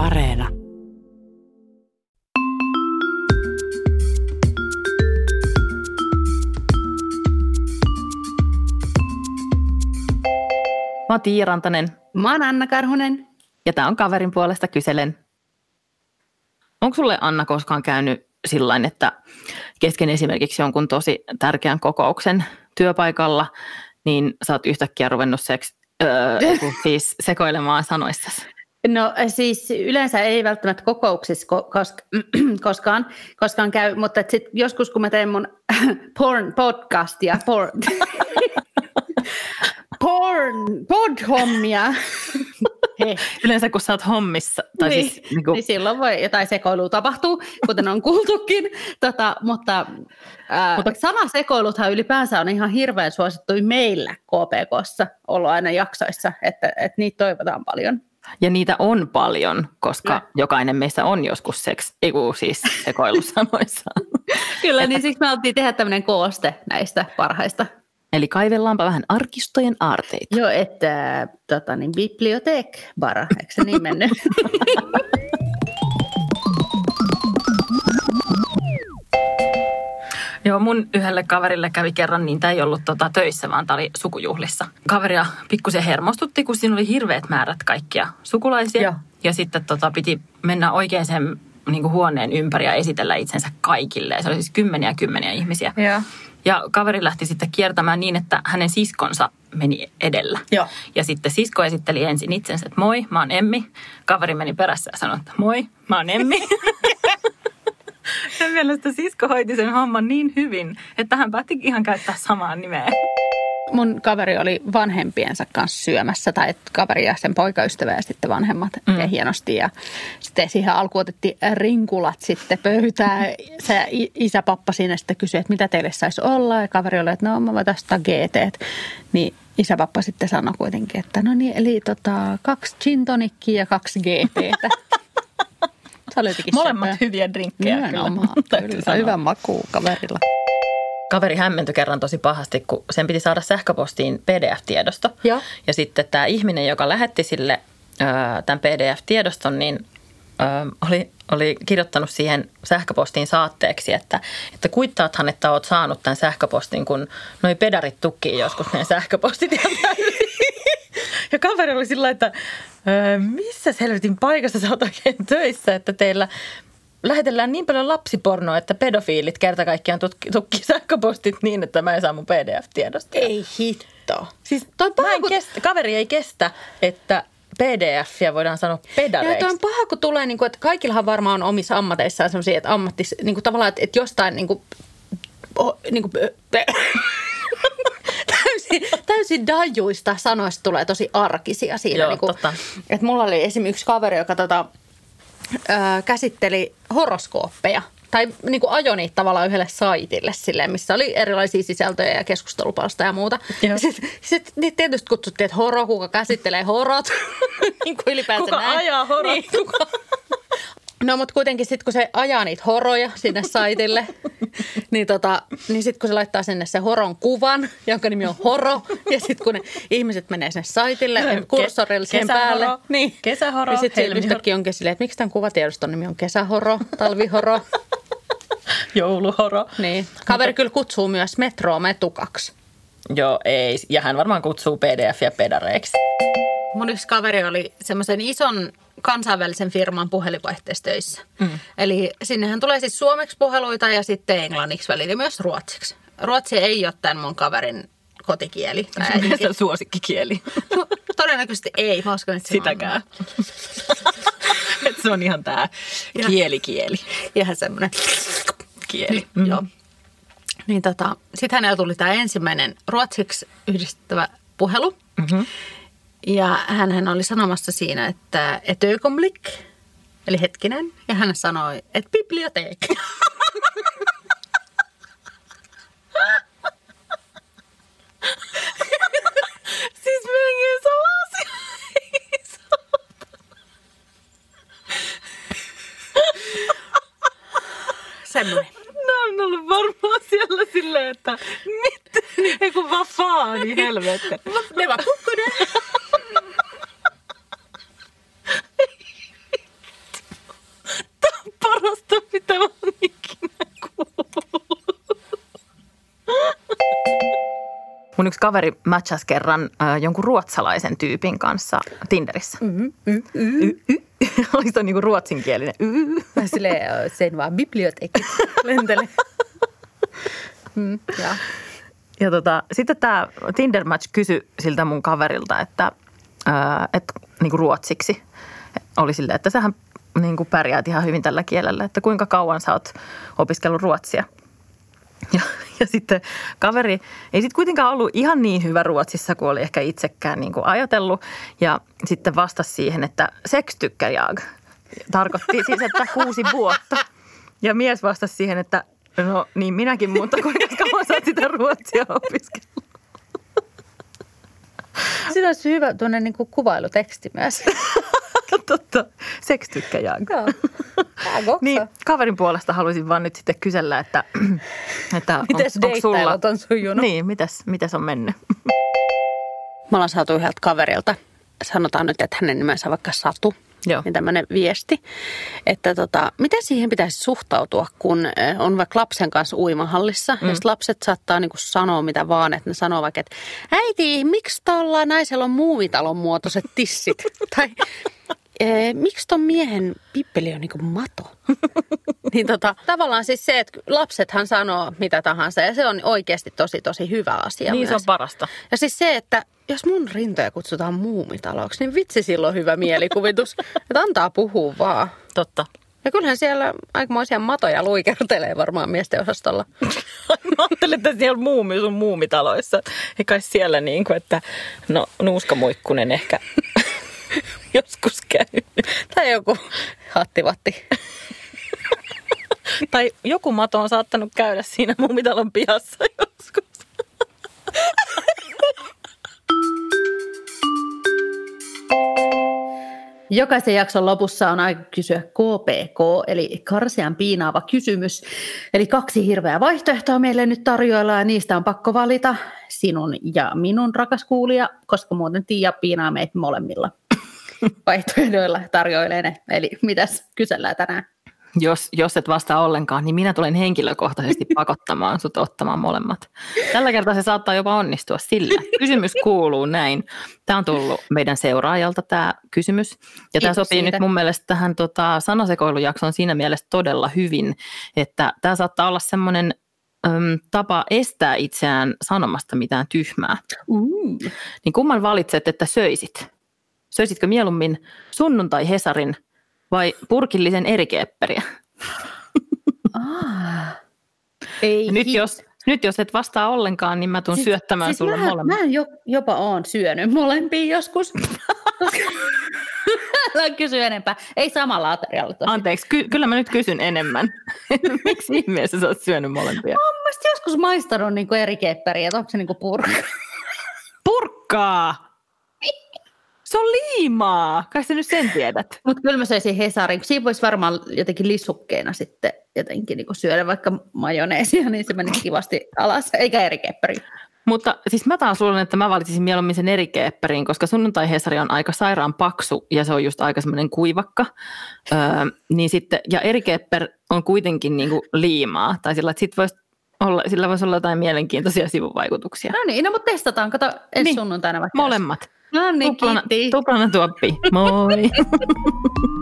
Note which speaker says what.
Speaker 1: Areena.
Speaker 2: Mä oon Tiia Rantanen
Speaker 3: Mä oon Anna Karhunen.
Speaker 2: ja tää on kaverin puolesta kyselen. Onko sulle Anna koskaan käynyt sillä että kesken esimerkiksi jonkun tosi tärkeän kokouksen työpaikalla, niin sä oot yhtäkkiä ruvennut seks, öö, siis sekoilemaan sanoissasi?
Speaker 3: No siis yleensä ei välttämättä kokouksissa ko- koska, koskaan, koskaan käy, mutta sit joskus kun mä teen mun porn podcastia, porn, porn, pod-hommia, Hei.
Speaker 2: Yleensä kun sä oot hommissa. Tai
Speaker 3: niin,
Speaker 2: siis, niin kuin,
Speaker 3: niin silloin voi jotain sekoilua tapahtuu, kuten on kuultukin. Tota, mutta
Speaker 2: Mutta-
Speaker 3: mutta sanasekoiluthan ylipäänsä on ihan hirveän suosittu meillä KPKssa ollut aina jaksoissa, että, että niitä toivotaan paljon.
Speaker 2: Ja niitä on paljon, koska
Speaker 3: No.
Speaker 2: jokainen meistä on joskus seks, ei kun siis sekoillut sanoissaan.
Speaker 3: Kyllä, niin siksi me haluttiin tehdä tämmöinen kooste näistä parhaista.
Speaker 2: Eli kaivellaanpa vähän arkistojen aarteita.
Speaker 3: Joo, että tota, niin, bibliotek bara, eikö se niin mennyt?
Speaker 2: Joo, mun yhdelle kaverille kävi kerran, niin tämä ei ollut tota, töissä, vaan tämä oli sukujuhlissa. Kaveria pikkusen hermostutti, kun siinä oli hirveät määrät kaikkia sukulaisia.
Speaker 3: Joo.
Speaker 2: Ja sitten tota, piti mennä oikein sen niin kuin huoneen ympäri ja esitellä itsensä kaikille. Ja se oli siis kymmeniä kymmeniä ihmisiä.
Speaker 3: Joo.
Speaker 2: Ja kaveri lähti sitten kiertämään niin, että hänen siskonsa meni edellä.
Speaker 3: Joo.
Speaker 2: Ja sitten sisko esitteli ensin itsensä, että moi, mä oon Emmi. Kaveri meni perässä ja sanoi, että moi, mä oon Emmi. Sen mielestä sisko hoiti sen homman niin hyvin, että hän päätti ihan käyttää samaa nimeä.
Speaker 3: Mun kaveri oli vanhempiensa kanssa syömässä, tai kaveri ja sen poikaystävä ja sitten vanhemmat mm. hienosti. Ja sitten siihen alkuun otettiin rinkulat sitten pöytään. Se isä pappa siinä sitten kysyi, että mitä teille saisi olla. Ja kaveri oli, että no mä voin tästä GT. Niin isä pappa sitten sanoi kuitenkin, että no niin, eli tota, kaksi gin ja kaksi GTtä.
Speaker 2: Molemmat hyviä drinkkejä.
Speaker 3: Nimenomaan, kyllä.
Speaker 2: sanoa.
Speaker 3: Hyvä maku kaverilla.
Speaker 2: Kaveri hämmentyi kerran tosi pahasti, kun sen piti saada sähköpostiin PDF-tiedosto.
Speaker 3: Joo.
Speaker 2: Ja sitten tämä ihminen, joka lähetti sille tämän PDF-tiedoston, niin ö, oli, oli kirjoittanut siihen sähköpostiin saatteeksi, että, että kuittaathan, että oot saanut tämän sähköpostin, kun noi pedarit tukkii joskus meidän sähköpostit täysin. Ja kaveri oli sillä että ö, missä helvetin paikassa sä oot oikein töissä, että teillä lähetellään niin paljon lapsipornoa, että pedofiilit kerta kaikkiaan tutki- tukkii sähköpostit niin, että mä en saa mun PDF-tiedosta.
Speaker 3: Ei hitto.
Speaker 2: Siis
Speaker 3: Toi paha, kun-
Speaker 2: kestä, kaveri ei kestä, että PDFiä voidaan sanoa
Speaker 3: Ja
Speaker 2: pedareiksi.
Speaker 3: toi on paha, kun tulee, niin kuin, että kaikillahan varmaan on omissa ammateissaan sellaisia, että ammattis, niin kuin tavallaan, että, että jostain niin kuin, oh, niin kuin, täysin, dajuista sanoista tulee tosi arkisia siinä.
Speaker 2: Joo,
Speaker 3: niin kuin,
Speaker 2: totta.
Speaker 3: että mulla oli esimerkiksi yksi kaveri, joka tota, ää, käsitteli horoskooppeja. Tai niin kuin ajoi niitä tavallaan yhdelle saitille, silleen, missä oli erilaisia sisältöjä ja keskustelupalsta ja muuta.
Speaker 2: Joo.
Speaker 3: Sitten sit, niitä tietysti kutsuttiin, että horo, kuka käsittelee horot. niin kuin ylipäänsä
Speaker 2: Kuka
Speaker 3: näin.
Speaker 2: ajaa horot?
Speaker 3: Niin, kuka... No mutta kuitenkin sitten kun se ajaa niitä horoja sinne saitille, niin, tota, niin sitten kun se laittaa sinne se horon kuvan, jonka nimi on horo, ja sitten kun ne ihmiset menee sinne saitille,
Speaker 2: Ke-
Speaker 3: kursorille
Speaker 2: kesähoro,
Speaker 3: päälle, niin,
Speaker 2: kesähoro,
Speaker 3: niin sitten yhtäkkiä onkin silleen, että miksi tämän kuvatiedoston nimi on kesähoro, talvihoro.
Speaker 2: Jouluhoro.
Speaker 3: Niin. Kaveri kyllä kutsuu myös metroa metukaksi.
Speaker 2: Joo, ei. Ja hän varmaan kutsuu PDFiä pedareiksi.
Speaker 3: Mun yksi kaveri oli semmoisen ison kansainvälisen firman puhelinvaihteessa töissä. Mm. Eli sinnehän tulee siis suomeksi puheluita ja sitten englanniksi välillä myös ruotsiksi. Ruotsi ei ole tämän mun kaverin kotikieli. Tai
Speaker 2: suosikkikieli.
Speaker 3: No, todennäköisesti ei. Mä uskon, että se
Speaker 2: Sitäkään. Et se on ihan tää
Speaker 3: Ja-
Speaker 2: kielikieli.
Speaker 3: on Ihan semmoinen
Speaker 2: Kieli.
Speaker 3: Mm. Joo. Niin tota, sitten hänellä tuli tämä ensimmäinen ruotsiksi yhdistettävä puhelu.
Speaker 2: Mm-hmm.
Speaker 3: Ja hän oli sanomassa siinä, että et ögonblick, eli hetkinen. Ja hän sanoi, että bibliotek.
Speaker 2: Siis melkein sama asia.
Speaker 3: Semmoinen.
Speaker 2: Ne on ollut varmaan siellä silleen, että mitä? Ei kun vaan faani, helvetti. Yksi kaveri matchasi kerran äh, jonkun ruotsalaisen tyypin kanssa Tinderissä.
Speaker 3: Mm, mm, mm.
Speaker 2: Oli se niinku ruotsinkielinen. Y-
Speaker 3: Silleen, sen vaan bibliotekit lentele. Mm, ja.
Speaker 2: Ja tota, sitten tämä Tinder Match kysyi siltä mun kaverilta, että, ää, että niin kuin ruotsiksi oli silleen, että sähän niin kuin pärjäät ihan hyvin tällä kielellä, että kuinka kauan sä oot opiskellut ruotsia. Ja, ja sitten kaveri ei sitten kuitenkaan ollut ihan niin hyvä Ruotsissa kuin oli ehkä itsekään niin kuin ajatellut. Ja sitten vastasi siihen, että tykkää jag. Tarkoitti siis, että kuusi vuotta. Ja mies vastasi siihen, että no niin minäkin, mutta kuinka kauan sä sitä ruotsia opiskellut?
Speaker 3: Siinä olisi hyvä tuonne niin kuvailuteksti myös.
Speaker 2: Totta, sex tykkää.
Speaker 3: Joo.
Speaker 2: Niin, kaverin puolesta haluaisin vaan nyt sitten kysellä, että, että
Speaker 3: Mites
Speaker 2: onks- onks
Speaker 3: deittailut on sujunut?
Speaker 2: Niin, mitäs, mitäs on mennyt?
Speaker 3: Me ollaan saatu yhdeltä kaverilta, sanotaan nyt, että hänen nimensä on vaikka Satu,
Speaker 2: Joo.
Speaker 3: niin tämmöinen viesti, että tota, miten siihen pitäisi suhtautua, kun eh, on vaikka lapsen kanssa uimahallissa mm. ja lapset saattaa niinku sanoa mitä vaan, että ne sanoo vaikka, että äiti, miksi tuolla naisella on muumitalon muotoiset tissit? tai e, miksi ton miehen pippeli on niinku mato? niin tota, tavallaan siis se, että lapsethan sanoo mitä tahansa ja se on oikeasti tosi tosi hyvä asia
Speaker 2: Niin se on
Speaker 3: myös.
Speaker 2: parasta.
Speaker 3: Ja siis se, että jos mun rintoja kutsutaan muumitaloksi, niin vitsi silloin hyvä mielikuvitus. että antaa puhua vaan.
Speaker 2: Totta.
Speaker 3: Ja kyllähän siellä aikamoisia matoja luikertelee varmaan miesten osastolla.
Speaker 2: Mä ajattelin, että siellä muumi sun muumitaloissa. Ei kai siellä niin kuin, että no nuuskamuikkunen ehkä joskus käy.
Speaker 3: Tai joku hattivatti.
Speaker 2: Tai joku mato on saattanut käydä siinä muumitalon pihassa joskus.
Speaker 3: Jokaisen jakson lopussa on aika kysyä KPK, eli karsean piinaava kysymys. Eli kaksi hirveää vaihtoehtoa meille nyt tarjoilla ja niistä on pakko valita sinun ja minun rakas kuulija, koska muuten Tiia piinaa meitä molemmilla vaihtoehdoilla tarjoilee ne. Eli mitäs kysellään tänään?
Speaker 2: Jos, jos et vastaa ollenkaan, niin minä tulen henkilökohtaisesti pakottamaan sut ottamaan molemmat. Tällä kertaa se saattaa jopa onnistua sillä. Kysymys kuuluu näin. Tämä on tullut meidän seuraajalta tämä kysymys. Ja tämä
Speaker 3: Kiitos
Speaker 2: sopii
Speaker 3: siitä.
Speaker 2: nyt mun mielestä tähän tota, sanasekoilujaksoon siinä mielessä todella hyvin, että tämä saattaa olla semmoinen äm, tapa estää itseään sanomasta mitään tyhmää.
Speaker 3: Mm.
Speaker 2: Niin kumman valitset, että söisit? Söisitkö mieluummin sunnuntai Hesarin vai purkillisen erikeepperiä?
Speaker 3: Ah. Ei
Speaker 2: nyt, jos, nyt jos et vastaa ollenkaan, niin mä tuun syöttämään
Speaker 3: siis
Speaker 2: sulle
Speaker 3: mä,
Speaker 2: molemmat.
Speaker 3: Mä jo, jopa oon syönyt molempia joskus. Älä kysy enempää. Ei samalla aterialla tosi.
Speaker 2: Anteeksi, ky- kyllä mä nyt kysyn enemmän. Miksi ihmeessä sä oot syönyt molempia?
Speaker 3: Olen mielestä joskus maistanut niinku eri kepperiä, että onko se niinku purkka.
Speaker 2: Purkkaa! Se on liimaa! Kai sä nyt sen tiedät.
Speaker 3: Mutta kyllä mä söisin Hesarin. Siinä voisi varmaan jotenkin lissukkeena sitten jotenkin niinku syödä vaikka majoneesia, niin se meni kivasti alas, eikä eri kepperi.
Speaker 2: Mutta siis mä taas luulen, että mä valitsisin mieluummin sen erikeepperin, koska sunnuntai Hesari on aika sairaan paksu ja se on just aika semmoinen kuivakka. Öö, niin sitten, ja erikeepper on kuitenkin niinku liimaa. Tai sillä, että sit vois olla, sillä voisi olla jotain mielenkiintoisia sivuvaikutuksia.
Speaker 3: No niin, no mutta testataan, kato ensi
Speaker 2: Niin.
Speaker 3: niin. sunnuntaina vaikka.
Speaker 2: Molemmat.
Speaker 3: No niin,
Speaker 2: Tuplana, tuplana tuoppi. Moi!